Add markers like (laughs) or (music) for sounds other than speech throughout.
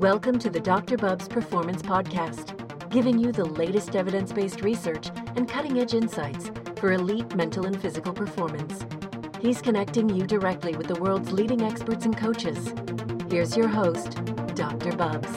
Welcome to the Dr. Bubbs Performance Podcast, giving you the latest evidence based research and cutting edge insights for elite mental and physical performance. He's connecting you directly with the world's leading experts and coaches. Here's your host, Dr. Bubbs.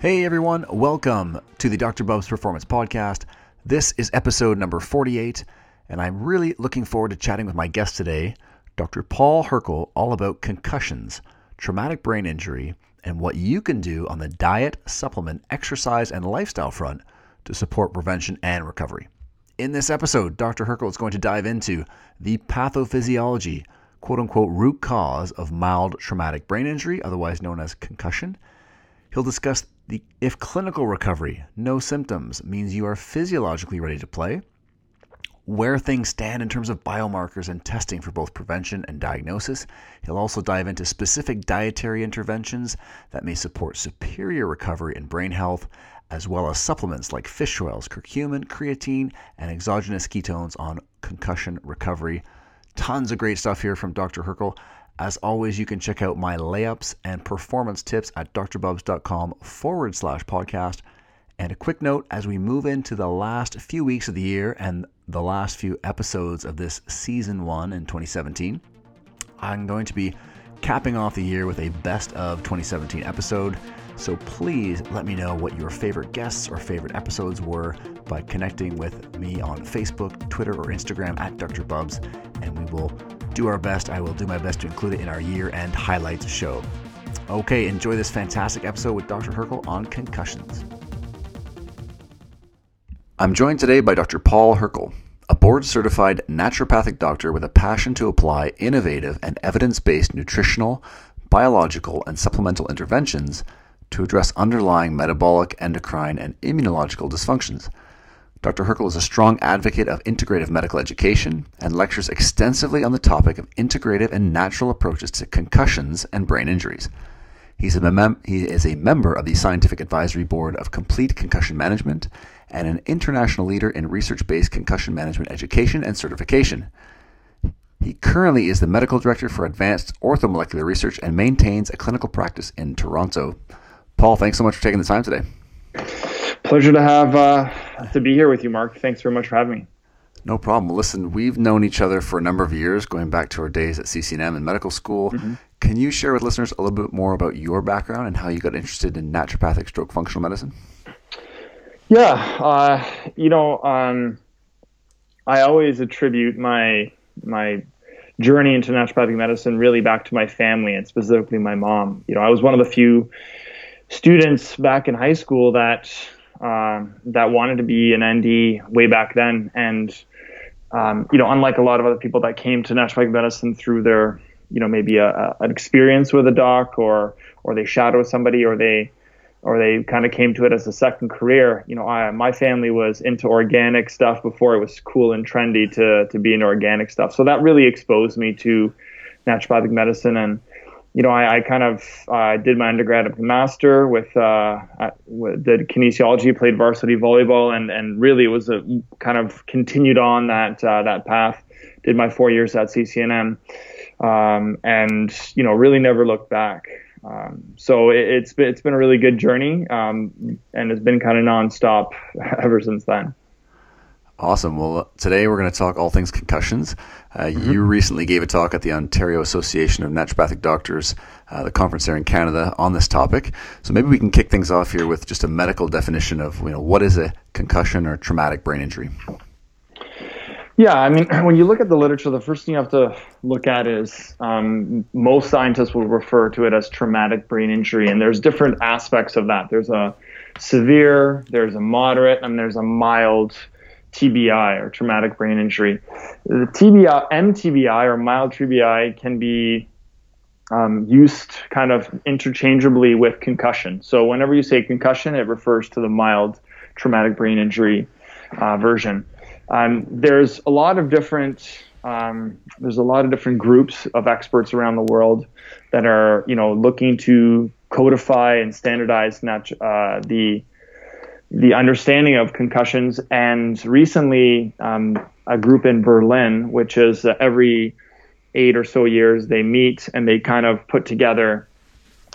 Hey everyone, welcome to the Dr. Bubbs Performance Podcast. This is episode number 48, and I'm really looking forward to chatting with my guest today, Dr. Paul Hrkal, all about concussions, traumatic brain injury, and what you can do on the diet, supplement, exercise, and lifestyle front to support prevention and recovery. In this episode, Dr. Hrkal is going to dive into the pathophysiology, quote unquote, root cause of mild traumatic brain injury, otherwise known as concussion. He'll discuss the if clinical recovery, no symptoms, means you are physiologically ready to play, where things stand in terms of biomarkers and testing for both prevention and diagnosis. He'll also dive into specific dietary interventions that may support superior recovery in brain health, as well as supplements like fish oils, curcumin, creatine, and exogenous ketones on concussion recovery. Tons of great stuff here from Dr. Hrkal. As always, you can check out my layups and performance tips at drbubbs.com forward slash podcast. And a quick note as we move into the last few weeks of the year and the last few episodes of this season one in 2017, I'm going to be capping off the year with a best of 2017 episode. So please let me know what your favorite guests or favorite episodes were by connecting with me on Facebook, Twitter, or Instagram at Dr. Bubbs, and we will do our best. I will do my best to include it in our year end highlights show. Okay, enjoy this fantastic episode with Dr. Hrkal on concussions. I'm joined today by Dr. Paul Hrkal, a board certified naturopathic doctor with a passion to apply innovative and evidence based nutritional, biological, and supplemental interventions to address underlying metabolic, endocrine, and immunological dysfunctions. Dr. Hrkal is a strong advocate of integrative medical education and lectures extensively on the topic of integrative and natural approaches to concussions and brain injuries. He's a mem- he is a member of the Scientific Advisory Board of Complete Concussion Management and an international leader in research based concussion management education and certification. He currently is the medical director for advanced orthomolecular research and maintains a clinical practice in Toronto. Paul, thanks so much for taking the time today. Pleasure to have uh, to be here with you, Mark. Thanks very much for having me. No problem. Listen, we've known each other for a number of years, going back to our days at CCNM and medical school. Mm-hmm. Can you share with listeners a little bit more about your background and how you got interested in naturopathic stroke functional medicine? Yeah, uh, you know, um, I always attribute my my journey into naturopathic medicine really back to my family and specifically my mom. You know, I was one of the few students back in high school that uh, that wanted to be an ND way back then, and um, you know, unlike a lot of other people that came to naturopathic medicine through their you know maybe a, a, an experience with a doc or or they shadow somebody or they or they kind of came to it as a second career. You know, I, my family was into organic stuff before it was cool and trendy to to be into organic stuff. So that really exposed me to naturopathic medicine and you know, I, I kind of uh, did my undergrad and master with, uh, did kinesiology, played varsity volleyball, and and really it was a kind of continued on that uh, that path. Did my four years at CCNM, um, and you know, really never looked back. Um, so it, it's been it's been a really good journey, um, and it's been kind of nonstop (laughs) ever since then. Awesome. Well, today we're going to talk all things concussions. Uh, mm-hmm. You recently gave a talk at the Ontario Association of Naturopathic Doctors, uh, the conference there in Canada, on this topic. So maybe we can kick things off here with just a medical definition of you know what is a concussion or traumatic brain injury. Yeah, I mean, (clears throat) when you look at the literature, the first thing you have to look at is um, most scientists will refer to it as traumatic brain injury, and there's different aspects of that. There's a severe, there's a moderate, and there's a mild TBI or traumatic brain injury. The TBI, MTBI or mild TBI can be um, used kind of interchangeably with concussion. So whenever you say concussion, it refers to the mild traumatic brain injury uh, version. Um, there's a lot of different um, there's a lot of different groups of experts around the world that are you know looking to codify and standardize uh, the the understanding of concussions. And recently, um, a group in Berlin, which is uh, every eight or so years, they meet and they kind of put together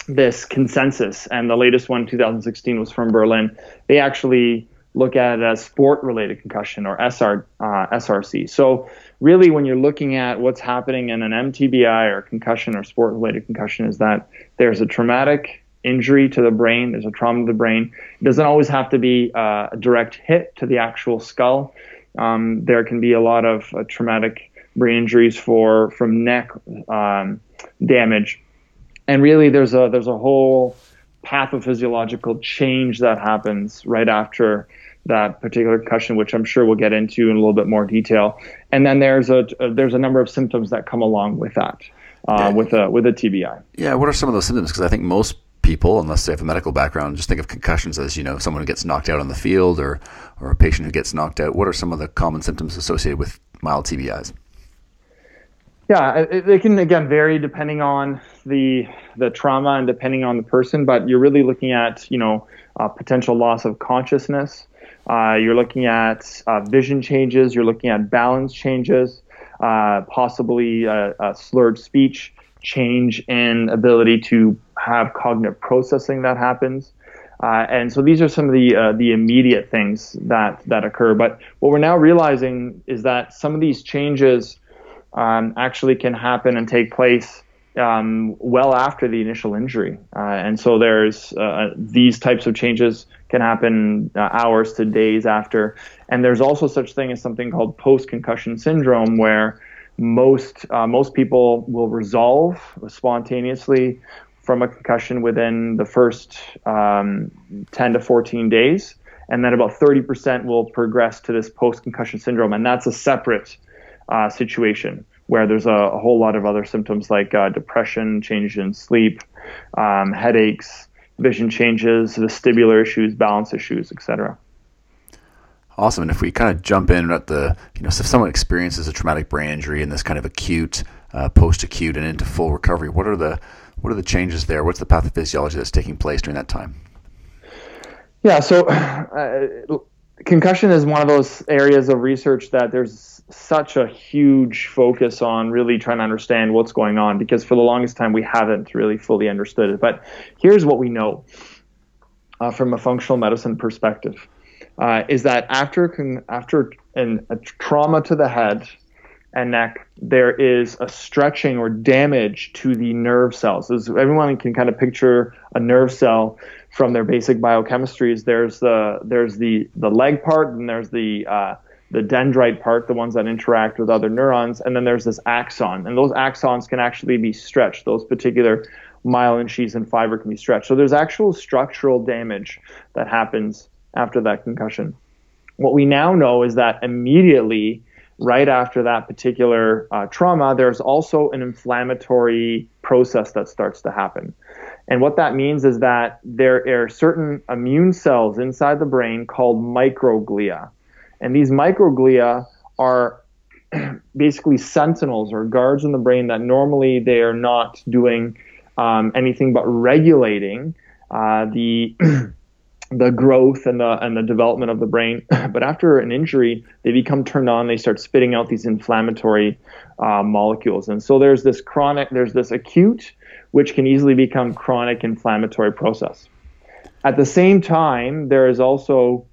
this consensus, and the latest one, 2016, was from Berlin. They actually look at it as sport-related concussion or SR, uh, SRC. So really, when you're looking at what's happening in an MTBI or concussion or sport-related concussion, is that there's a traumatic injury to the brain, there's a trauma to the brain. It doesn't always have to be uh, a direct hit to the actual skull. Um, there can be a lot of uh, traumatic brain injuries for from neck um, damage, and really there's a there's a whole pathophysiological change that happens right after that particular concussion, which I'm sure we'll get into in a little bit more detail. And then there's a, a there's a number of symptoms that come along with that, uh, yeah. with a with a TBI. Yeah, what are some of those symptoms? Because I think most people, unless they have a medical background, just think of concussions as you know someone who gets knocked out on the field or or a patient who gets knocked out. What are some of the common symptoms associated with mild TBIs? Yeah, it, it can again vary depending on the the trauma and depending on the person, but you're really looking at you know uh, potential loss of consciousness. Uh, you're looking at uh, vision changes. You're looking at balance changes, uh, possibly slurred speech, change in ability to have cognitive processing that happens. Uh, and so these are some of the uh, the immediate things that that occur. But what we're now realizing is that some of these changes um, actually can happen and take place um, well after the initial injury. Uh, and so there's these types of changes can happen uh, hours to days after. And there's also such thing as something called post concussion syndrome, where most uh, most people will resolve spontaneously from a concussion within the first um, 10 to 14 days. And then about 30% will progress to this post concussion syndrome. And that's a separate uh, situation where there's a, a, whole lot of other symptoms like uh, depression, changes in sleep, um, headaches, vision changes, vestibular issues, balance issues, etc. Awesome. And if we kind of jump in at the, you know, so if someone experiences a traumatic brain injury and this kind of acute, uh, post-acute, and into full recovery, what are the what are the changes there? What's the pathophysiology that's taking place during that time? Yeah. So, (sighs) uh, concussion is one of those areas of research that there's such a huge focus on really trying to understand what's going on because for the longest time we haven't really fully understood it. But here's what we know uh, from a functional medicine perspective: uh, is that after con- after an, a trauma to the head and neck, there is a stretching or damage to the nerve cells. As everyone can kind of picture a nerve cell from their basic biochemistries. There's the there's the the leg part, and there's the uh, the dendrite part, the ones that interact with other neurons, and then there's this axon, and those axons can actually be stretched. Those particular myelin sheaths and fiber can be stretched. So there's actual structural damage that happens after that concussion. What we now know is that immediately right after that particular uh, trauma, there's also an inflammatory process that starts to happen. And what that means is that there are certain immune cells inside the brain called microglia. And these microglia are (clears throat) basically sentinels or guards in the brain that normally they are not doing um, anything but regulating uh, the (clears throat) the growth and the and the development of the brain. (laughs) but after an injury, they become turned on. They start spitting out these inflammatory uh, molecules, and so there's this chronic, there's this acute, which can easily become chronic inflammatory process. At the same time, there is also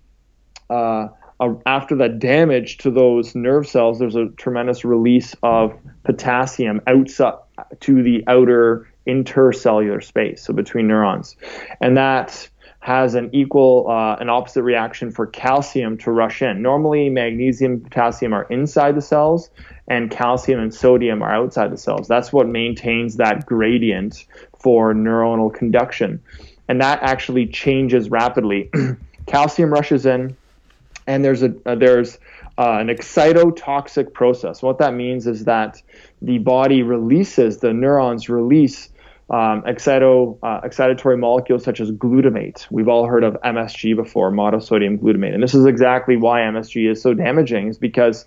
uh, a, after that damage to those nerve cells, there's a tremendous release of potassium outside to the outer intercellular space, so between neurons, and that has an equal, uh, an opposite reaction for calcium to rush in. Normally, magnesium and potassium are inside the cells, and calcium and sodium are outside the cells. That's what maintains that gradient for neuronal conduction. And that actually changes rapidly. (clears throat) calcium rushes in, and there's a uh, there's uh, an excitotoxic process. What that means is that the body releases the neurons release um, excito, uh, excitatory molecules such as glutamate. We've all heard of MSG before, monosodium glutamate. And this is exactly why MSG is so damaging, is because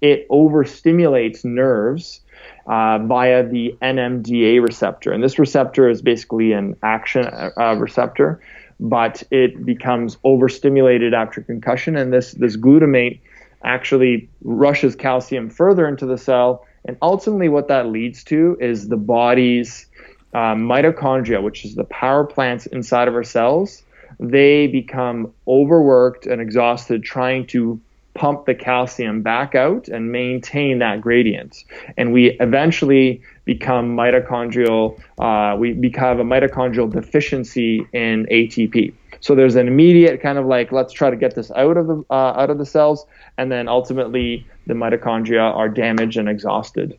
it overstimulates nerves uh, via the NMDA receptor. And this receptor is basically an action uh, receptor, but it becomes overstimulated after concussion. And this, this glutamate actually rushes calcium further into the cell. And ultimately, what that leads to is the body's uh, mitochondria, which is the power plants inside of our cells, they become overworked and exhausted trying to pump the calcium back out and maintain that gradient. And we eventually become mitochondrial, uh, we become a mitochondrial deficiency in ATP. So there's an immediate kind of like, let's try to get this out of the uh, out of the cells, and then ultimately the mitochondria are damaged and exhausted.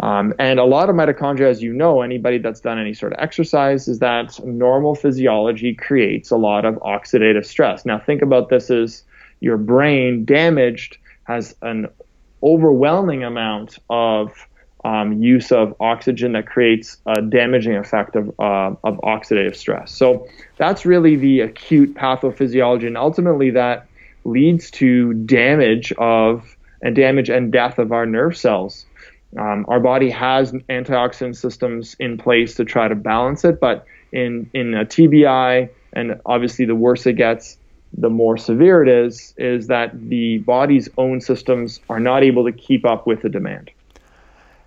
Um, and a lot of mitochondria, as you know, anybody that's done any sort of exercise, is that normal physiology creates a lot of oxidative stress. Now, think about this as your brain damaged has an overwhelming amount of um, use of oxygen that creates a damaging effect of, uh, of oxidative stress. So that's really the acute pathophysiology, and ultimately that leads to damage of and damage and death of our nerve cells. Um, our body has antioxidant systems in place to try to balance it, but in in a TBI, and obviously the worse it gets, the more severe it is, is that the body's own systems are not able to keep up with the demand.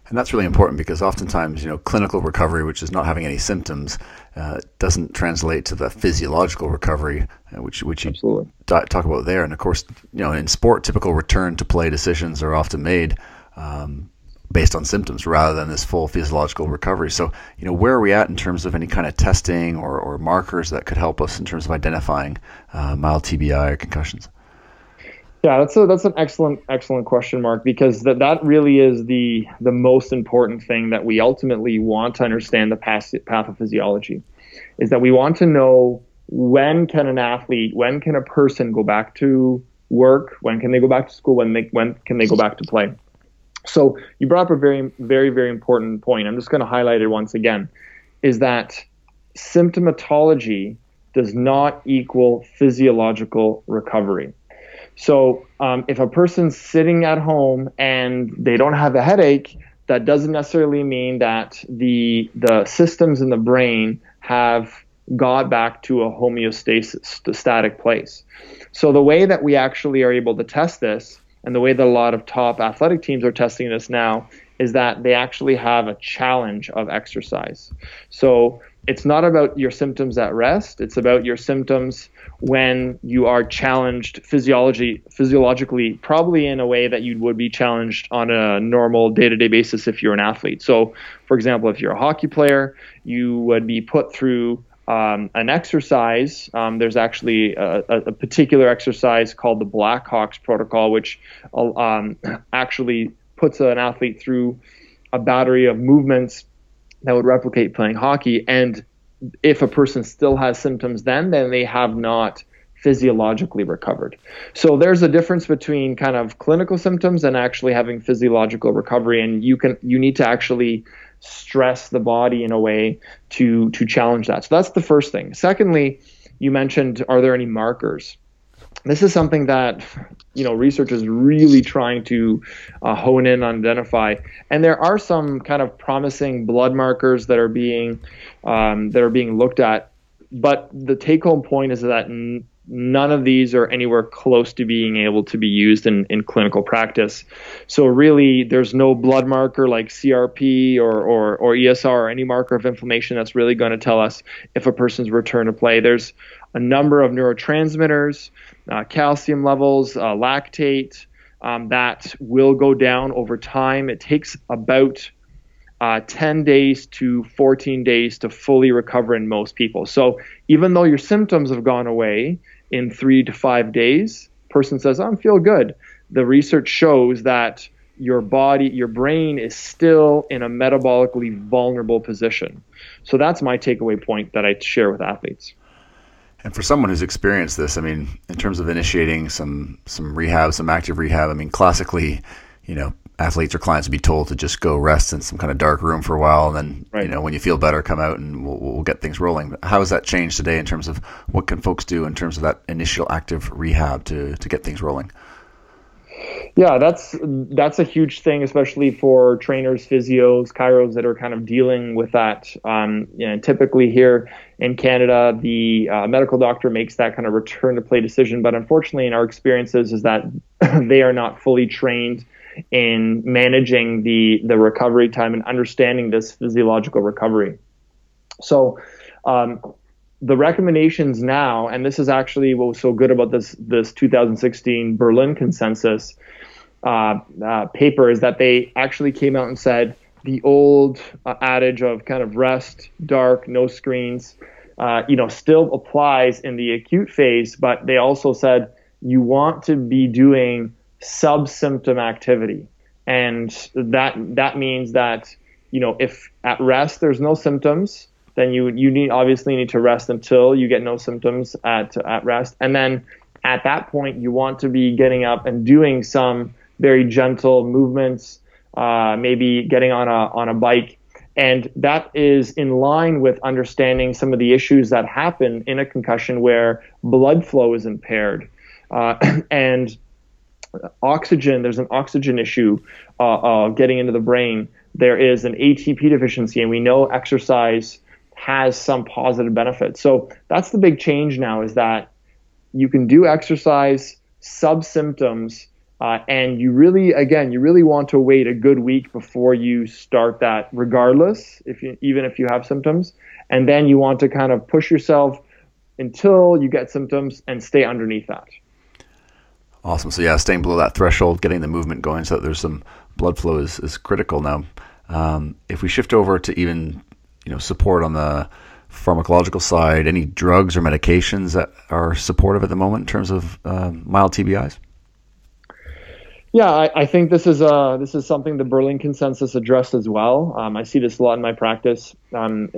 And that's really important because oftentimes, you know, clinical recovery, which is not having any symptoms, uh, doesn't translate to the physiological recovery, uh, which which you Absolutely. talk about there. And of course, you know, in sport, typical return to play decisions are often made um, based on symptoms rather than this full physiological recovery. So, you know, where are we at in terms of any kind of testing or, or markers that could help us in terms of identifying uh, mild TBI or concussions? Yeah, that's a that's an excellent excellent question, Mark, because that that really is the the most important thing that we ultimately want to understand the path, pathophysiology, is that we want to know when can an athlete, when can a person go back to work, when can they go back to school, when they when can they go back to play. So you brought up a very very very important point. I'm just going to highlight it once again, is that symptomatology does not equal physiological recovery. So um, if a person's sitting at home and they don't have a headache, that doesn't necessarily mean that the the systems in the brain have got back to a homeostasis, static place. So the way that we actually are able to test this, and the way that a lot of top athletic teams are testing this now, is that they actually have a challenge of exercise. So it's not about your symptoms at rest; it's about your symptoms when you are challenged physiology physiologically probably in a way that you would be challenged on a normal day-to-day basis if you're an athlete so for example if you're a hockey player you would be put through um, an exercise um, there's actually a, a, particular exercise called the blackhawks protocol which um, (clears throat) actually puts an athlete through a battery of movements that would replicate playing hockey and if a person still has symptoms then, then they have not physiologically recovered. So there's a difference between kind of clinical symptoms and actually having physiological recovery and you can you need to actually stress the body in a way to to challenge that. So that's the first thing. Secondly, you mentioned are there any markers? this is something that you know research is really trying to uh, hone in on identify and there are some kind of promising blood markers that are being um, that are being looked at but the take home point is that none of these are anywhere close to being able to be used in, in clinical practice so really there's no blood marker like crp or, or, or esr or any marker of inflammation that's really going to tell us if a person's return to play there's a number of neurotransmitters uh, calcium levels, uh, lactate, um, that will go down over time. It takes about uh, 10 days to 14 days to fully recover in most people. So even though your symptoms have gone away in three to five days, person says, oh, I'm feel good. The research shows that your body, your brain is still in a metabolically vulnerable position. So that's my takeaway point that I share with athletes. And for someone who's experienced this, I mean, in terms of initiating some some rehab, some active rehab, I mean, classically, you know, athletes or clients would be told to just go rest in some kind of dark room for a while, and then right. you know, when you feel better, come out and we'll, we'll get things rolling. How has that changed today in terms of what can folks do in terms of that initial active rehab to to get things rolling? Yeah, that's that's a huge thing, especially for trainers, physios, chiros that are kind of dealing with that. Um, you know, typically here in Canada, the uh, medical doctor makes that kind of return to play decision, but unfortunately, in our experiences, is that (clears throat) they are not fully trained in managing the the recovery time and understanding this physiological recovery. So, um, the recommendations now, and this is actually what was so good about this this 2016 Berlin consensus uh, uh, paper, is that they actually came out and said the old uh, adage of kind of rest, dark, no screens, uh, you know, still applies in the acute phase, but they also said you want to be doing sub-symptom activity, and that that means that you know if at rest there's no symptoms then you you need obviously need to rest until you get no symptoms at at rest, and then at that point you want to be getting up and doing some very gentle movements, uh, maybe getting on a on a bike, and that is in line with understanding some of the issues that happen in a concussion where blood flow is impaired, uh, (clears throat) and oxygen there's an oxygen issue uh, uh, getting into the brain. There is an atp deficiency and we know exercise has some positive benefits. So that's the big change now is that you can do exercise sub symptoms uh, and you really again you really want to wait a good week before you start that regardless if you even if you have symptoms. And then you want to kind of push yourself until you get symptoms and stay underneath that awesome so yeah staying below that threshold getting the movement going so that there's some blood flow is, is critical now um, if we shift over to even you know support on the pharmacological side? Any drugs or medications that are supportive at the moment in terms of uh, mild TBIs? Yeah, I, I, think this is uh, this is something the Berlin Consensus addressed as well. Um, I see this a lot in my practice. Um,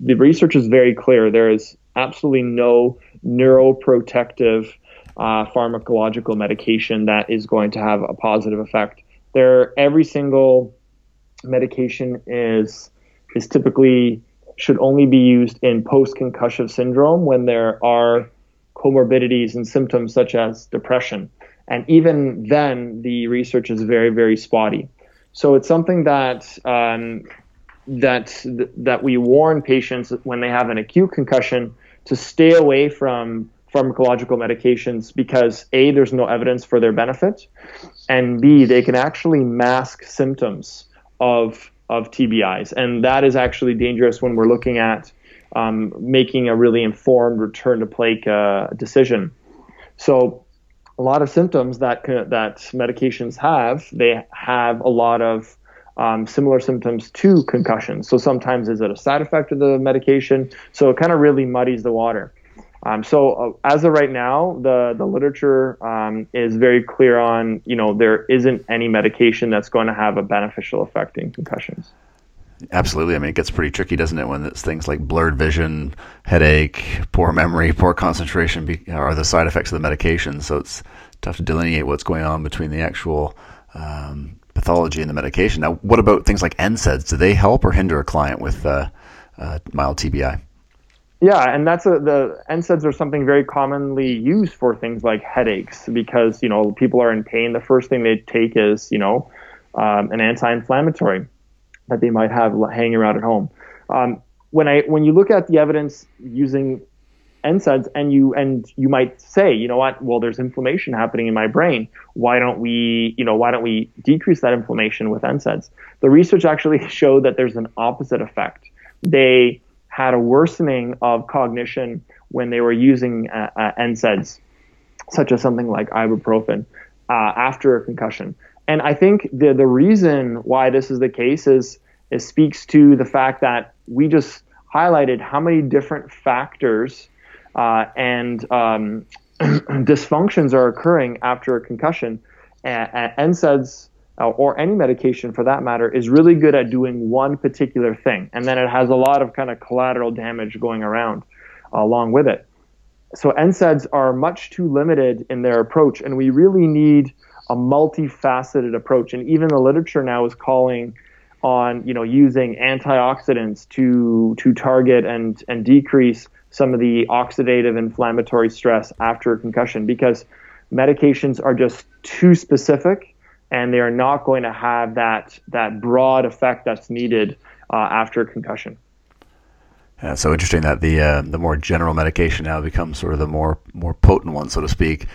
the research is very clear. There is absolutely no neuroprotective uh, pharmacological medication that is going to have a positive effect. There, every single medication is is typically should only be used in post concussive syndrome when there are comorbidities and symptoms such as depression. And even then, the research is very, very spotty. So it's something that um, that that we warn patients when they have an acute concussion to stay away from pharmacological medications because a there's no evidence for their benefit, and b they can actually mask symptoms of of TBIs. And that is actually dangerous when we're looking at um, making a really informed return to play uh, decision. So, a lot of symptoms that that medications have, they have a lot of um, similar symptoms to concussion. So sometimes is it a side effect of the medication? So it kind of really muddies the water. Um, so uh, as of right now, the the literature um, is very clear on you know there isn't any medication that's going to have a beneficial effect in concussions. Absolutely. I mean, it gets pretty tricky, doesn't it, when it's things like blurred vision, headache, poor memory, poor concentration be, are the side effects of the medication. So it's tough to delineate what's going on between the actual um, pathology and the medication. Now, what about things like NSAIDs? Do they help or hinder a client with uh, uh, mild TBI? Yeah, and that's a, the NSAIDs are something very commonly used for things like headaches because you know people are in pain. The first thing they take is you know um, an anti-inflammatory that they might have hanging around at home. Um, when I when you look at the evidence using NSAIDs and you and you might say, you know what? Well, there's inflammation happening in my brain. Why don't we, you know, why don't we decrease that inflammation with NSAIDs? The research actually (laughs) showed that there's an opposite effect. They had a worsening of cognition when they were using uh, uh, NSAIDs, such as something like ibuprofen, uh, after a concussion. And I think the the reason why this is the case is it speaks to the fact that we just highlighted how many different factors uh, and um, (clears throat) dysfunctions are occurring after a concussion. And, and NSAIDs uh, or any medication for that matter, is really good at doing one particular thing. And then it has a lot of kind of collateral damage going around uh, along with it. So NSAIDs are much too limited in their approach, and we really need a multifaceted approach. And even the literature now is calling on you know using antioxidants to to target and and decrease some of the oxidative inflammatory stress after a concussion because medications are just too specific and they are not going to have that that broad effect that's needed uh, after a concussion. Yeah, so interesting that the uh, the more general medication now becomes sort of the more more potent one, so to speak.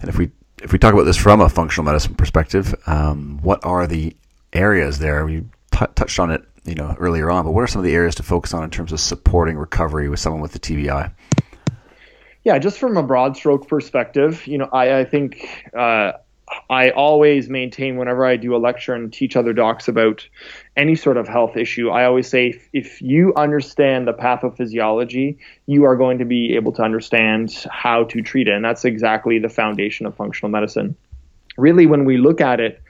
And if we if we talk about this from a functional medicine perspective, um, what are the areas there? We t- touched on it you know earlier on, but what are some of the areas to focus on in terms of supporting recovery with someone with the TBI? Yeah, just from a broad stroke perspective, you know, I, I think uh, I always maintain whenever I do a lecture and teach other docs about any sort of health issue, I always say if, if you understand the pathophysiology, you are going to be able to understand how to treat it. And that's exactly the foundation of functional medicine. Really, when we look at it,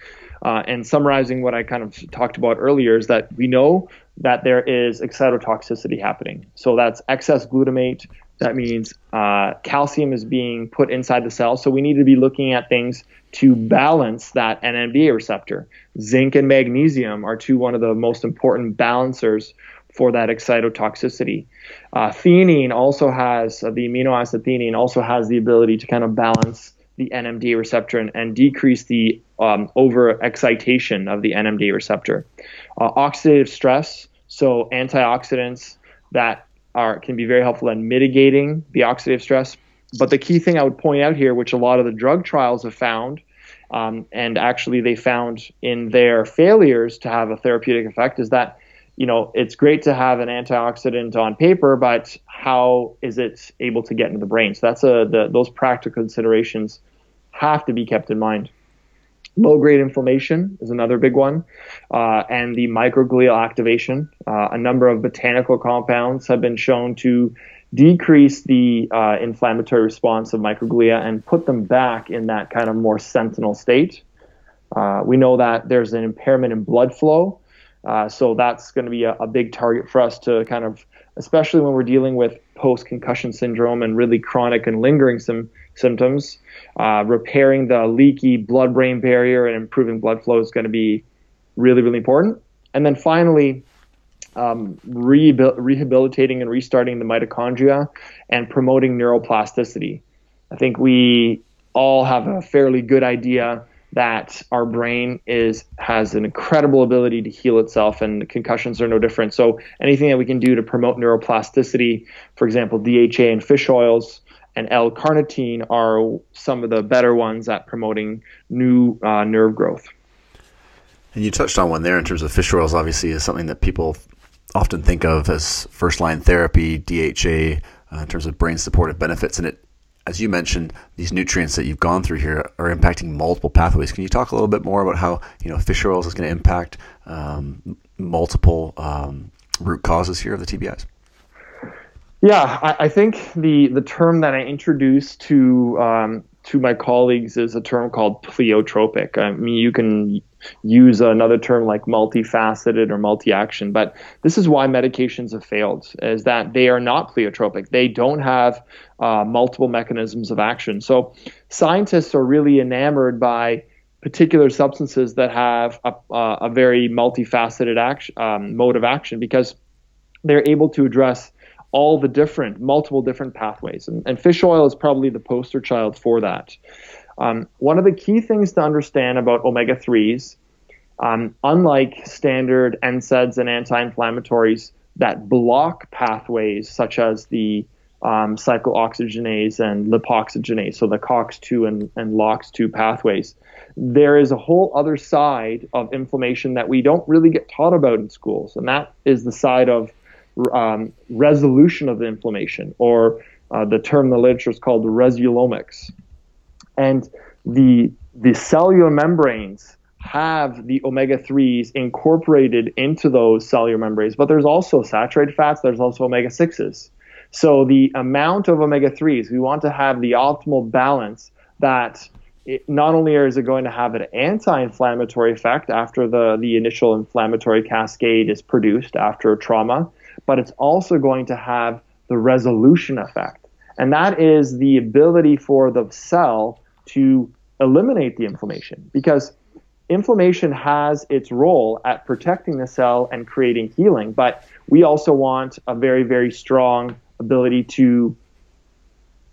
uh, and summarizing what I kind of talked about earlier, is that we know that there is excitotoxicity happening. So that's excess glutamate, that means uh, calcium is being put inside the cell. So we need to be looking at things to balance that NMDA receptor. Zinc and magnesium are two one of the most important balancers for that excitotoxicity. Uh, theanine also has uh, the amino acid theanine also has the ability to kind of balance the NMDA receptor and, and decrease the um, over excitation of the NMDA receptor. Uh, oxidative stress, so antioxidants that are can be very helpful in mitigating the oxidative stress. But the key thing I would point out here, which a lot of the drug trials have found, um, and actually they found in their failures to have a therapeutic effect, is that you know it's great to have an antioxidant on paper, but how is it able to get into the brain? So that's a the, those practical considerations have to be kept in mind. Low grade inflammation is another big one, uh, and the microglial activation. Uh, a number of botanical compounds have been shown to decrease the uh, inflammatory response of microglia and put them back in that kind of more sentinel state. Uh, we know that there's an impairment in blood flow, uh, so that's going to be a, a big target for us to kind of, especially when we're dealing with post concussion syndrome and really chronic and lingering some symptoms. Uh, repairing the leaky blood brain barrier and improving blood flow is going to be really, really important. And then finally, um, rehabilitating and restarting the mitochondria and promoting neuroplasticity. I think we all have a fairly good idea that our brain is has an incredible ability to heal itself and concussions are no different. So anything that we can do to promote neuroplasticity, for example, DHA and fish oils, and L-carnitine are some of the better ones at promoting new uh, nerve growth. And you touched on one there in terms of fish oils. Obviously, is something that people often think of as first-line therapy, DHA, uh, in terms of brain-supportive benefits. And it, as you mentioned, these nutrients that you've gone through here are impacting multiple pathways. Can you talk a little bit more about how you know fish oils is going to impact um, multiple um, root causes here of the TBIs? Yeah, I, I, think the the term that I introduced to um, to my colleagues is a term called pleiotropic. I mean, you can use another term like multifaceted or multi-action, but this is why medications have failed: is that they are not pleiotropic. They don't have uh, multiple mechanisms of action. So scientists are really enamored by particular substances that have a, a very multifaceted action, um, mode of action because they're able to address all the different, multiple different pathways. And, and fish oil is probably the poster child for that. Um, one of the key things to understand about omega 3s, um, unlike standard NSAIDs and anti inflammatories that block pathways such as the um, cyclooxygenase and lipoxygenase, so the COX2 and, and LOX2 pathways, there is a whole other side of inflammation that we don't really get taught about in schools, and that is the side of um, resolution of the inflammation, or uh, the term in the literature is called resulomics. And the the cellular membranes have the omega 3s incorporated into those cellular membranes, but there's also saturated fats, there's also omega 6s. So the amount of omega 3s, we want to have the optimal balance that it, not only is it going to have an anti-inflammatory effect after the, the initial inflammatory cascade is produced after trauma, but it's also going to have the resolution effect. And that is the ability for the cell to eliminate the inflammation because inflammation has its role at protecting the cell and creating healing, but we also want a very, very strong ability to,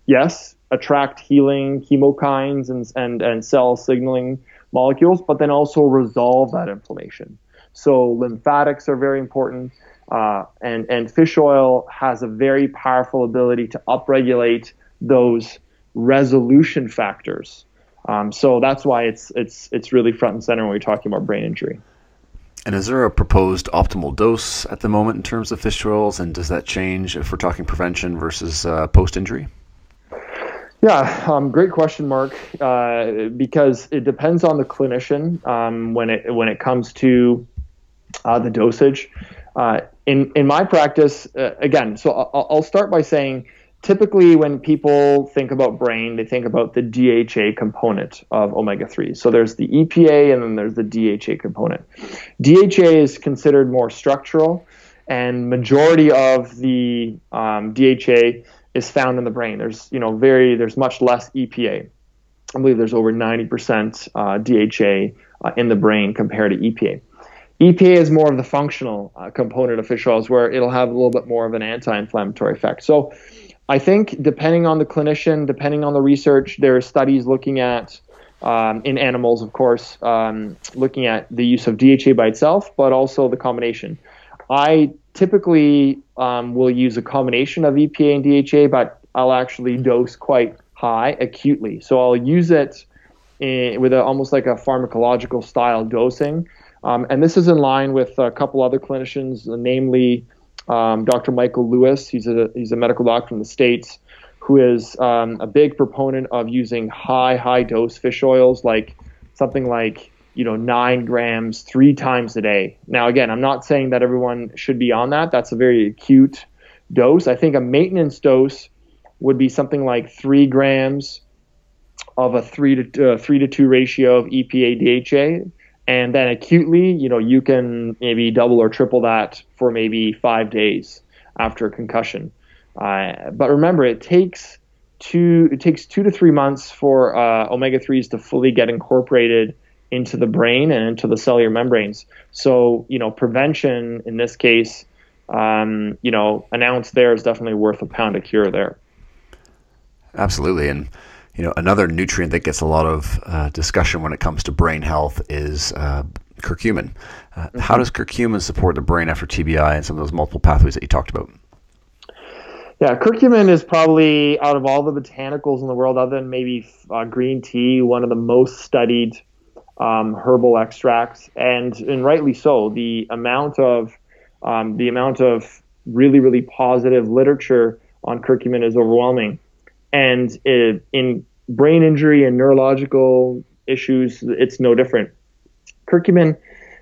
yes, attract healing chemokines and, and, and cell signaling molecules, but then also resolve that inflammation. So lymphatics are very important. Uh, and, and fish oil has a very powerful ability to upregulate those resolution factors. Um, so that's why it's it's it's really front and center when we're talking about brain injury. And is there a proposed optimal dose at the moment in terms of fish oils, and does that change if we're talking prevention versus uh, post injury? Yeah, um, great question, Mark. Uh, because it depends on the clinician um, when it when it comes to uh, the dosage. Uh, in in my practice, uh, again, so I'll, I'll, start by saying, typically when people think about brain, they think about the DHA component of omega three. So there's the EPA and then there's the DHA component. DHA is considered more structural, and majority of the um, DHA is found in the brain. There's you know very there's much less EPA. I believe there's over 90% uh, DHA uh, in the brain compared to EPA. EPA is more of the functional uh, component of fish oils, where it'll have a little bit more of an anti-inflammatory effect. So, I think depending on the clinician, depending on the research, there are studies looking at um, in animals, of course, um, looking at the use of DHA by itself, but also the combination. I typically um, will use a combination of EPA and DHA, but I'll actually dose quite high acutely. So I'll use it in, with a, almost like a pharmacological style dosing. Um, and this is in line with a couple other clinicians, namely um, Dr. Michael Lewis. He's a, he's a medical doctor from the States who is um, a big proponent of using high, high dose fish oils, like something like you know, nine grams three times a day. Now, again, I'm not saying that everyone should be on that. That's a very acute dose. I think a maintenance dose would be something like three grams of a three to uh, three to two ratio of EPA DHA, and then acutely, you know, you can maybe double or triple that for maybe five days after a concussion. Uh, but remember, it takes two it takes two to three months for uh, omega threes to fully get incorporated into the brain and into the cellular membranes. So, you know, prevention in this case, um, you know, an ounce there is definitely worth a pound of cure there. Absolutely. And, you know, another nutrient that gets a lot of uh, discussion when it comes to brain health is uh, curcumin. Uh, mm-hmm. How does curcumin support the brain after TBI and some of those multiple pathways that you talked about? Yeah, curcumin is probably out of all the botanicals in the world, other than maybe uh, green tea, one of the most studied um, herbal extracts, and and rightly so. The amount of um, the amount of really really positive literature on curcumin is overwhelming, and it, in brain injury and neurological issues, it's no different. Curcumin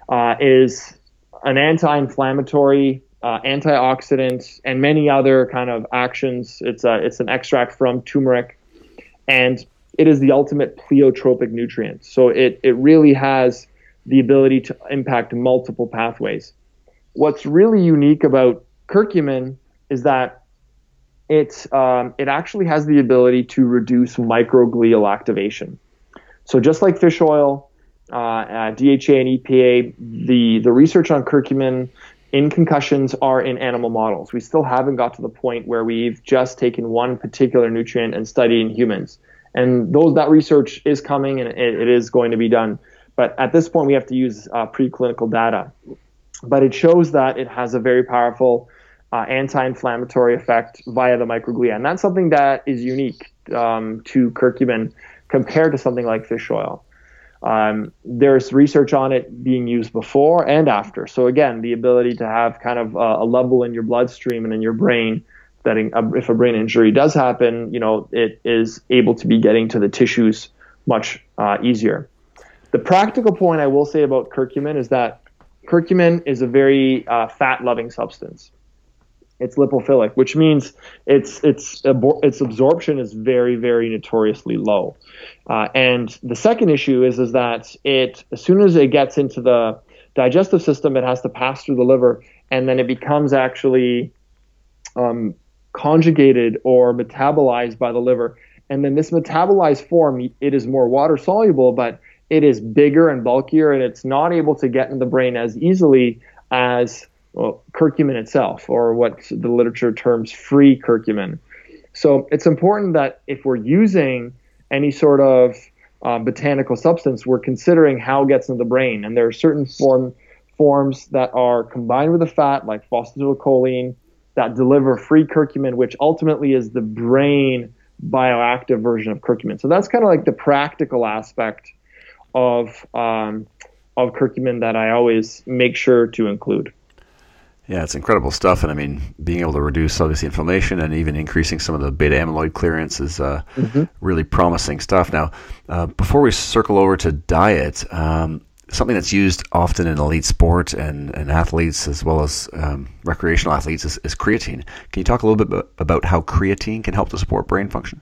uh, is an anti-inflammatory, uh, antioxidant, and many other kind of actions. It's a, it's an extract from turmeric, and it is the ultimate pleiotropic nutrient. So it, it really has the ability to impact multiple pathways. What's really unique about curcumin is that it, um, it actually has the ability to reduce microglial activation. So just like fish oil, uh, uh, DHA and EPA, the, the research on curcumin in concussions are in animal models. We still haven't got to the point where we've just taken one particular nutrient and studied in humans and those that research is coming and it, it is going to be done. But at this point, we have to use uh, preclinical data. But it shows that it has a very powerful uh, anti-inflammatory effect via the microglia, and that's something that is unique um, to curcumin compared to something like fish oil. Um, there's research on it being used before and after. So again, the ability to have kind of a, a level in your bloodstream and in your brain that if a brain injury does happen, you know, it is able to be getting to the tissues much uh, easier. The practical point I will say about curcumin is that curcumin is a very uh, fat-loving substance. It's lipophilic, which means its its its absorption is very very notoriously low. Uh, and the second issue is is that it as soon as it gets into the digestive system, it has to pass through the liver, and then it becomes actually um, conjugated or metabolized by the liver. And then this metabolized form, it is more water soluble, but it is bigger and bulkier, and it's not able to get in the brain as easily as well, curcumin itself, or what the literature terms free curcumin. So it's important that if we're using any sort of uh, botanical substance, we're considering how it gets into the brain. And there are certain form, forms that are combined with a fat, like phosphatidylcholine, that deliver free curcumin, which ultimately is the brain bioactive version of curcumin. So that's kind of like the practical aspect of um, of curcumin that I always make sure to include. Yeah, it's incredible stuff, and I mean, being able to reduce obviously inflammation and even increasing some of the beta amyloid clearance is uh, mm-hmm. really promising stuff. Now, uh, before we circle over to diet, um, something that's used often in elite sport and, and athletes as well as um, recreational athletes is, is, creatine. Can you talk a little bit about how creatine can help to support brain function?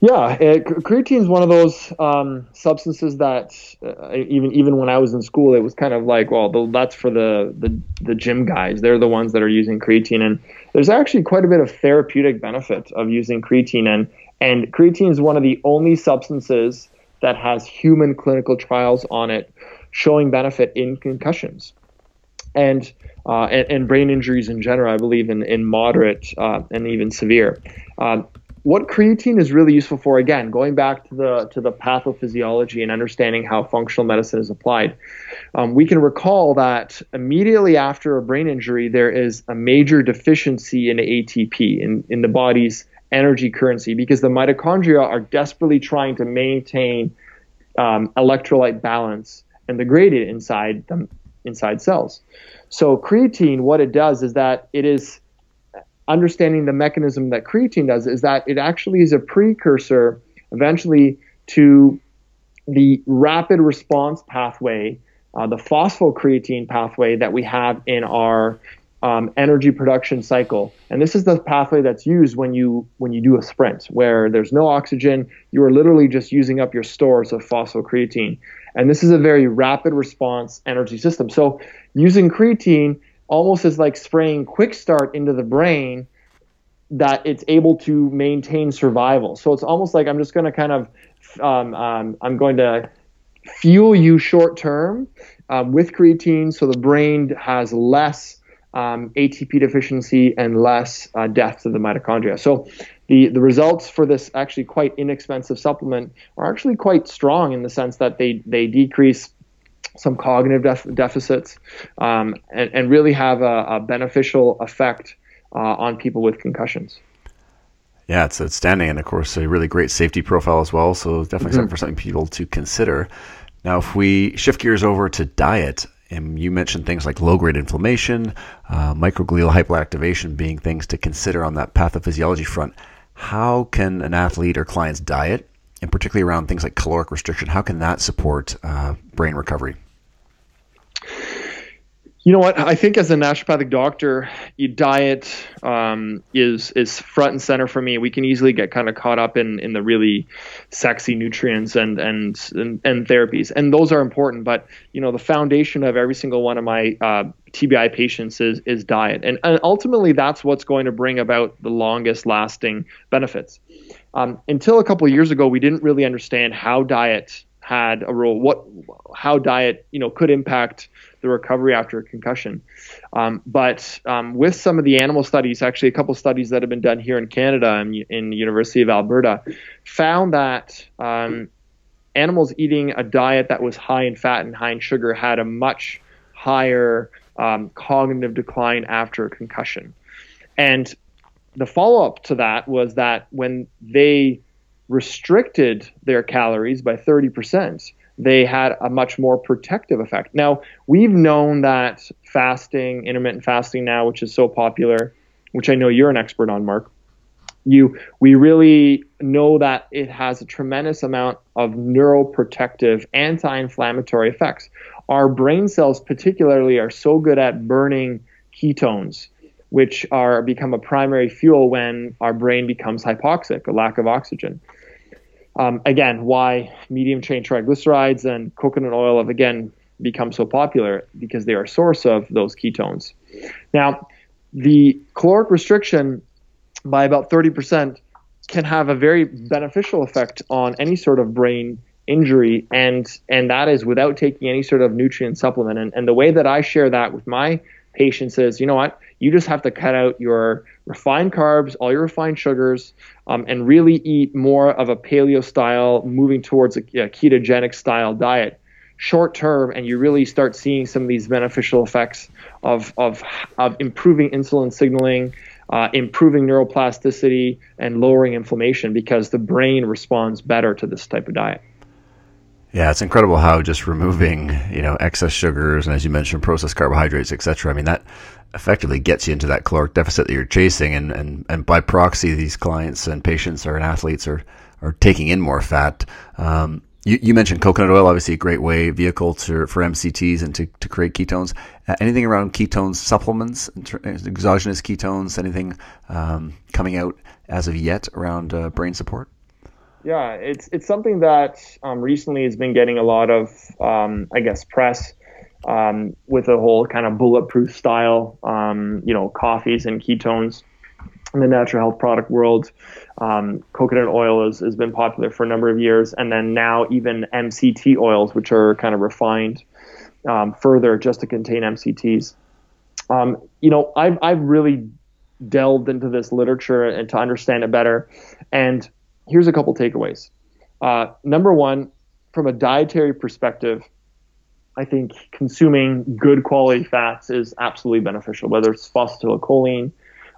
Yeah, it, creatine is one of those um, substances that uh, even even when I was in school, it was kind of like, well, the, that's for the, the the gym guys. They're the ones that are using creatine, and there's actually quite a bit of therapeutic benefit of using creatine, and and creatine is one of the only substances that has human clinical trials on it showing benefit in concussions and uh, and, and, brain injuries in general. I believe in in moderate uh, and even severe. Uh, what creatine is really useful for, again, going back to the to the pathophysiology and understanding how functional medicine is applied, um, we can recall that immediately after a brain injury, there is a major deficiency in ATP in, in the body's energy currency because the mitochondria are desperately trying to maintain um, electrolyte balance and the gradient inside them inside cells. So creatine, what it does is that it is understanding the mechanism that creatine does is that it actually is a precursor eventually to the rapid response pathway, uh, the phosphocreatine pathway that we have in our um, energy production cycle. And this is the pathway that's used when you when you do a sprint, where there's no oxygen, you are literally just using up your stores of phosphocreatine. And this is a very rapid response energy system. So using creatine almost as like spraying quick start into the brain that it's able to maintain survival. So it's almost like I'm just going to kind of um, um, I'm going to fuel you short term um, with creatine, so the brain has less um, ATP deficiency and less uh, death to the mitochondria. So the the results for this actually quite inexpensive supplement are actually quite strong in the sense that they they decrease some cognitive def- deficits, um, and, and, really have a, a beneficial effect uh, on people with concussions. Yeah, it's outstanding, and of course, a really great safety profile as well. So definitely mm-hmm. something for something people to consider. Now, if we shift gears over to diet, and you mentioned things like low grade inflammation, uh, microglial hypoactivation being things to consider on that pathophysiology front. How can an athlete or client's diet, and particularly around things like caloric restriction, how can that support uh, brain recovery? You know what? I think as a naturopathic doctor, diet um, is is front and center for me. We can easily get kind of caught up in, in the really sexy nutrients and, and and and therapies, and those are important. But you know, the foundation of every single one of my uh, TBI patients is is diet, and, and ultimately that's what's going to bring about the longest lasting benefits. Um, until a couple of years ago, we didn't really understand how diet had a role, what how diet you know could impact the recovery after a concussion. Um, but um, with some of the animal studies, actually a couple studies that have been done here in Canada and in the University of Alberta, found that um, animals eating a diet that was high in fat and high in sugar had a much higher um, cognitive decline after a concussion. And the follow up to that was that when they restricted their calories by 30%, they had a much more protective effect. Now, we've known that fasting, intermittent fasting now, which is so popular, which I know you're an expert on, Mark, you we really know that it has a tremendous amount of neuroprotective anti-inflammatory effects. Our brain cells particularly are so good at burning ketones, which are become a primary fuel when our brain becomes hypoxic, a lack of oxygen. Um, again, why medium chain triglycerides and coconut oil have again become so popular? Because they are a source of those ketones. Now, the caloric restriction by about 30% can have a very beneficial effect on any sort of brain injury and and that is without taking any sort of nutrient supplement. And, and the way that i share that with my patients is you know what you just have to cut out your refined carbs, all your refined sugars, um, and really eat more of a paleo style, moving towards a, a ketogenic style diet short term and you really start seeing some of these beneficial effects of, of, of improving insulin signaling, uh, improving neuroplasticity, and lowering inflammation because the brain responds better to this type of diet. Yeah, it's incredible how just removing, you know, excess sugars and as you mentioned, processed carbohydrates, etc. I mean, that effectively gets you into that caloric deficit that you're chasing, and and and by proxy, these clients and patients or athletes are are taking in more fat. Um, you, you, mentioned coconut oil, obviously a great way vehicle to, for MCTs and to, to create ketones. Uh, anything around ketones supplements, exogenous ketones, anything um, coming out as of yet around uh, brain support? Yeah, it's it's something that um, recently has been getting a lot of, um, I guess, press um, with the whole kind of bulletproof style, um, you know, coffees and ketones in the natural health product world. Um, coconut oil has, has been popular for a number of years, and then now even MCT oils, which are kind of refined um, further just to contain MCTs. you know, I've I've really delved into this literature and to understand it better, and here's a couple takeaways. Uh, number one, from a dietary perspective, I think consuming good quality fats is absolutely beneficial, whether it's phosphatidylcholine,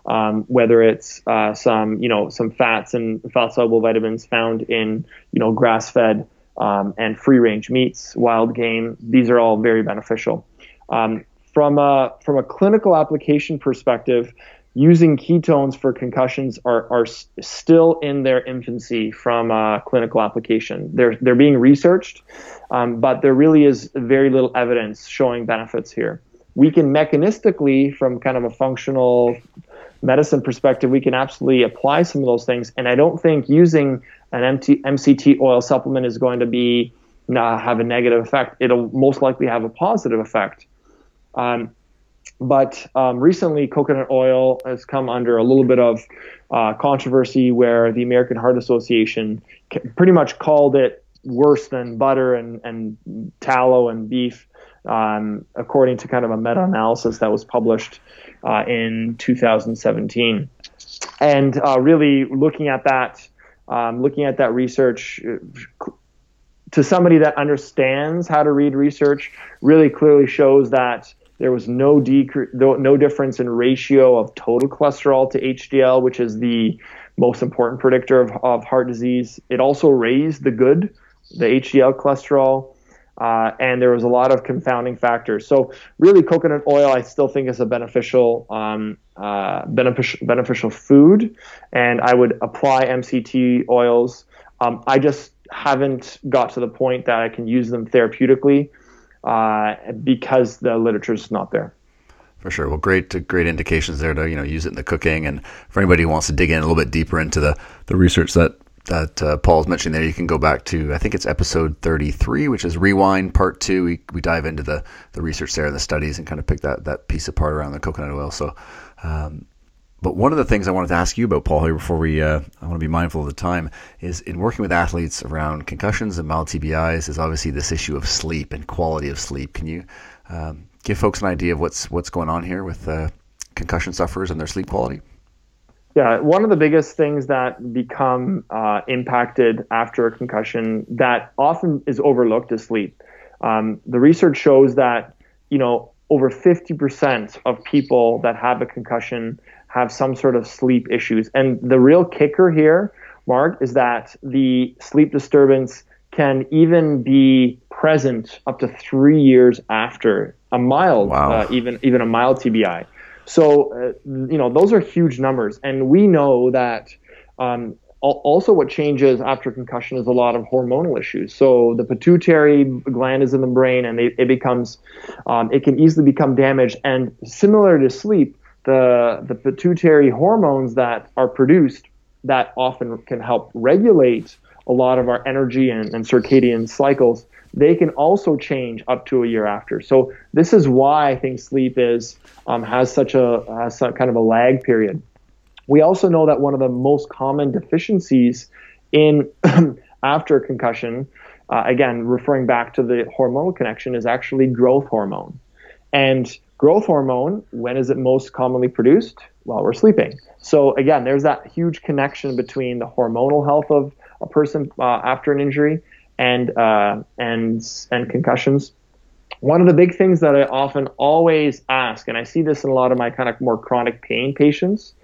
um, whether it's uh, some, you know, some fats and fat soluble vitamins found in, you know, grass fed um, and free range meats, wild game. These are all very beneficial. Um, from a from a clinical application perspective, using ketones for concussions are, are still in their infancy from a clinical application. They're, they're being researched, um, but there really is very little evidence showing benefits here. We can mechanistically, from kind of a functional medicine perspective, we can absolutely apply some of those things. And I don't think using an MT, MCT oil supplement is going to be uh, have a negative effect. It'll most likely have a positive effect. Um, but um, recently, coconut oil has come under a little bit of uh, controversy where the American Heart Association pretty much called it worse than butter and, and tallow and beef, um, according to kind of a meta analysis that was published uh, in 2017. And uh, really looking at that, um, looking at that research uh, to somebody that understands how to read research, really clearly shows that there was no, no difference in ratio of total cholesterol to HDL, which is the most important predictor of, of heart disease. It also raised the good, the HDL cholesterol, uh, and there was a lot of confounding factors. So, really, coconut oil I still think is a beneficial um, uh, beneficial beneficial food, and I would apply MCT oils. Um, I just haven't got to the point that I can use them therapeutically uh, because the literature is not there. For sure. Well, great, great indications there to you know use it in the cooking, and for anybody who wants to dig in a little bit deeper into the the research that that uh, Paul's mentioning there, you can go back to I think it's episode 33, which is Rewind Part Two. We, we dive into the the research there and the studies and kind of pick that that piece apart around the coconut oil. So. Um, but one of the things I wanted to ask you about, Paul, here before we, uh, I want to be mindful of the time, is in working with athletes around concussions and mild TBIs, is obviously this issue of sleep and quality of sleep. Can you um, give folks an idea of what's what's going on here with uh, concussion sufferers and their sleep quality? Yeah, one of the biggest things that become uh, impacted after a concussion that often is overlooked is sleep. Um, the research shows that you know over 50% of people that have a concussion have some sort of sleep issues. And the real kicker here, Mark, is that the sleep disturbance can even be present up to three years after a mild, wow. uh, even even a mild TBI. So, uh, you know, those are huge numbers, and we know that. Um, also, what changes after concussion is a lot of hormonal issues. So the pituitary gland is in the brain, and it, it becomes, um, it can easily become damaged. And similar to sleep, the the pituitary hormones that are produced that often can help regulate a lot of our energy and, and circadian cycles they can also change up to a year after. So this is why I think sleep is um, has such a has some kind of a lag period. We also know that one of the most common deficiencies in (clears throat) after concussion, uh, again referring back to the hormonal connection, is actually growth hormone. And Growth hormone, when is it most commonly produced? While we're sleeping. So again, there's that huge connection between the hormonal health of a person uh, after an injury and uh, and and concussions. one of the big things that I often always ask, and I see this in a lot of my kind of more chronic pain patients,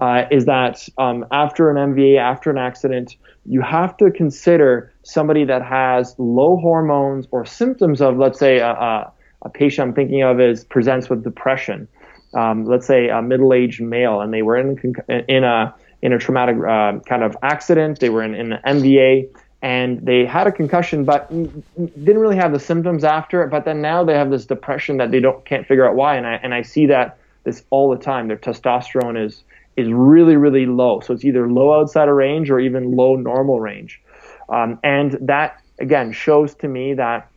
uh, is that um, after an MVA, after an accident, you have to consider somebody that has low hormones or symptoms of, let's say, a, a, a patient I'm thinking of is presents with depression. Um, let's say a middle-aged male, and they were in in a in a traumatic uh, kind of accident. They were in, in an MVA, and they had a concussion, but didn't really have the symptoms after it. But then now they have this depression that they don't can't figure out why. And I and I see that this all the time. Their testosterone is is really really low, so it's either low outside of range or even low normal range. Um, and that again shows to me that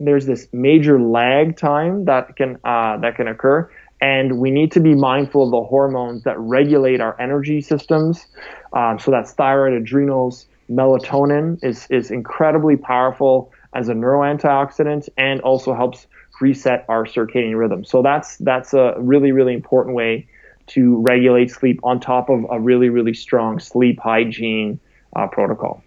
there's this major lag time that can uh, that can occur, and we need to be mindful of the hormones that regulate our energy systems. Um, so that's thyroid, adrenals melatonin is, is incredibly powerful as a neuroantioxidant and also helps reset our circadian rhythm. So that's that's a really really important way to regulate sleep on top of a really really strong sleep hygiene uh, protocol.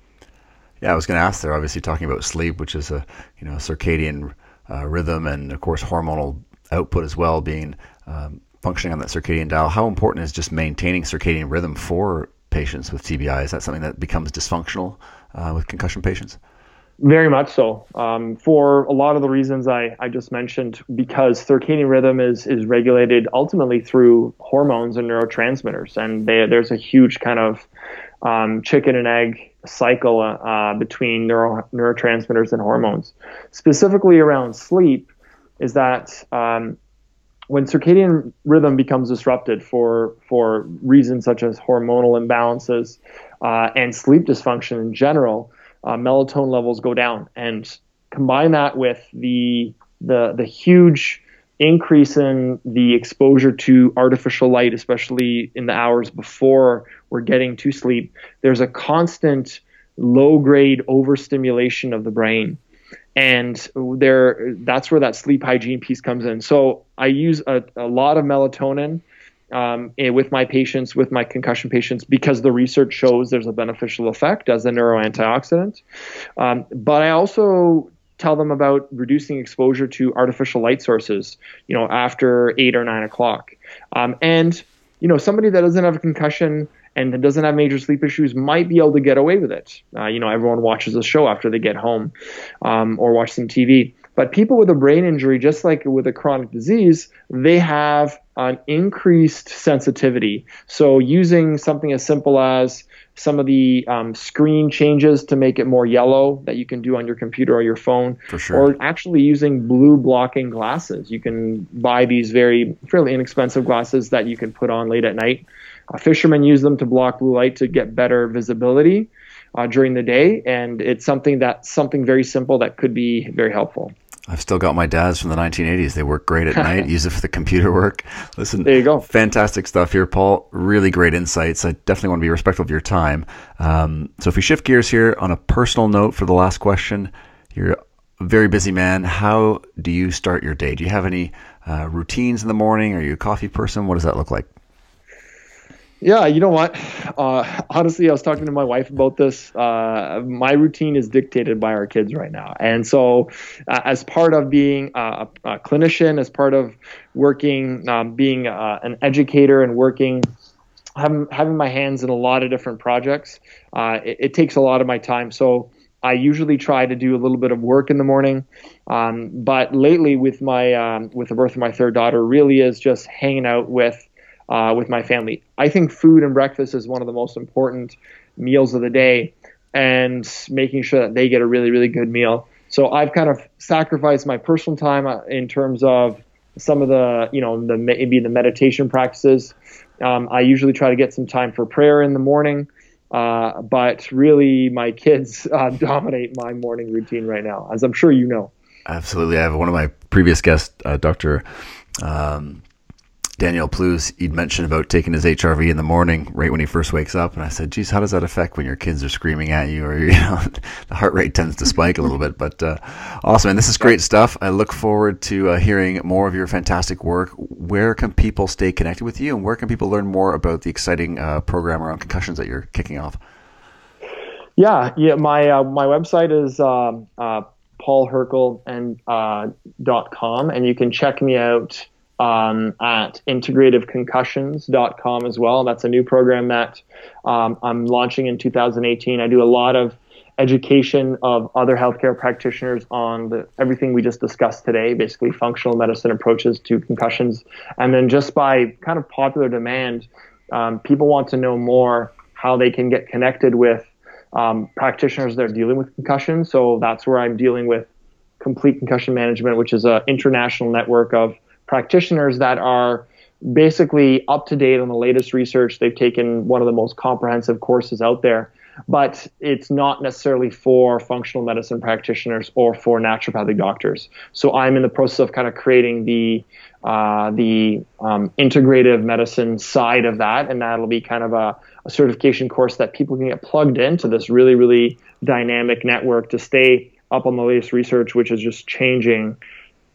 Yeah, I was going to ask there. Obviously, talking about sleep, which is a you know circadian uh, rhythm and of course hormonal output as well, being um, functioning on that circadian dial. How important is just maintaining circadian rhythm for patients with TBI? Is that something that becomes dysfunctional uh, with concussion patients? Very much so. Um, for a lot of the reasons I, I just mentioned, because circadian rhythm is, is regulated ultimately through hormones and neurotransmitters. And they, there's a huge kind of um, chicken and egg cycle uh, between neuro, neurotransmitters and hormones. Specifically around sleep, is that um, when circadian rhythm becomes disrupted for for reasons such as hormonal imbalances uh, and sleep dysfunction in general, uh, melatonin levels go down. And combine that with the the the huge increase in the exposure to artificial light, especially in the hours before we're getting to sleep, there's a constant low grade overstimulation of the brain and there that's where that sleep hygiene piece comes in so i use a, a lot of melatonin um, eh, with my patients with my concussion patients because the research shows there's a beneficial effect as a neuroantioxidant um, but i also tell them about reducing exposure to artificial light sources you know after eight or nine o'clock um, and you know somebody that doesn't have a concussion and doesn't have major sleep issues might be able to get away with it. Uh, you know, everyone watches a show after they get home um, or watch some TV. But people with a brain injury, just like with a chronic disease, they have an increased sensitivity. So using something as simple as some of the um, screen changes to make it more yellow that you can do on your computer or your phone, sure. or actually using blue blocking glasses. You can buy these very fairly inexpensive glasses that you can put on late at night uh, fishermen use them to block blue light to get better visibility uh, during the day, and it's something that something very simple that could be very helpful. I've still got my dad's from the 1980s. They work great at (laughs) night. use it for the computer work. Listen, there you go. Fantastic stuff here, Paul. Really great insights. I definitely want to be respectful of your time. Um, so, if we shift gears here on a personal note for the last question, you're a very busy man. How do you start your day? Do you have any uh, routines in the morning? Are you a coffee person? What does that look like? Yeah, you know what? Uh, honestly, I was talking to my wife about this. Uh, my routine is dictated by our kids right now, and so uh, as part of being a, a, clinician, as part of working, um, being uh, an educator, and working, having, having my hands in a lot of different projects, uh, it, it, takes a lot of my time. So I usually try to do a little bit of work in the morning, um, but lately with my um, with the birth of my third daughter, really is just hanging out with uh, with my family. I think food and breakfast is one of the most important meals of the day, and making sure that they get a really, really good meal. So I've kind of sacrificed my personal time uh, in terms of some of the, you know, the maybe the meditation practices. Um, I usually try to get some time for prayer in the morning. Uh, but really, my kids (laughs) uh, dominate my morning routine right now, as I'm sure you know. Absolutely. I have one of my previous guests, uh, Dr. Um, Daniel Plews, he'd mentioned about taking his HRV in the morning right when he first wakes up. And I said, geez, how does that affect when your kids are screaming at you or, (laughs) you know, the heart rate tends to spike a little bit. But uh, awesome. And this is great stuff. I look forward to uh, hearing more of your fantastic work. Where can people stay connected with you and where can people learn more about the exciting uh, program around concussions that you're kicking off? Yeah, yeah. My uh, my website is um, uh, paulhrkal and uh, dot com, and you can check me out um, at integrativeconcussions.com as well. That's a new program that um, I'm launching in 2018. I do a lot of education of other healthcare practitioners on the, everything we just discussed today, basically functional medicine approaches to concussions. And then just by kind of popular demand, um, people want to know more how they can get connected with um, practitioners that are dealing with concussions. So that's where I'm dealing with Complete Concussion Management, which is an international network of practitioners that are basically up to date on the latest research. They've taken one of the most comprehensive courses out there but it's not necessarily for functional medicine practitioners or for naturopathic doctors. So I'm in the process of kind of creating the uh, the um, integrative medicine side of that, and that'll be kind of a, a certification course that people can get plugged into this really really dynamic network to stay up on the latest research, which is just changing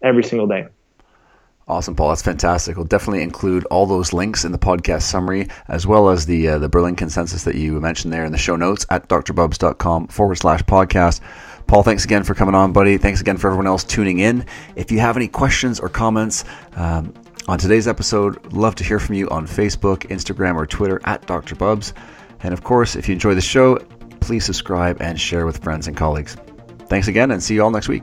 every single day. Awesome, Paul. That's fantastic. We'll definitely include all those links in the podcast summary, as well as the uh, the Berlin consensus that you mentioned there in the show notes at drbubbs.com forward slash podcast. Paul, thanks again for coming on, buddy. Thanks again for everyone else tuning in. If you have any questions or comments um, on today's episode, love to hear from you on Facebook, Instagram, or Twitter at Dr. Bubbs. And of course, if you enjoy the show, please subscribe and share with friends and colleagues. Thanks again, and see you all next week.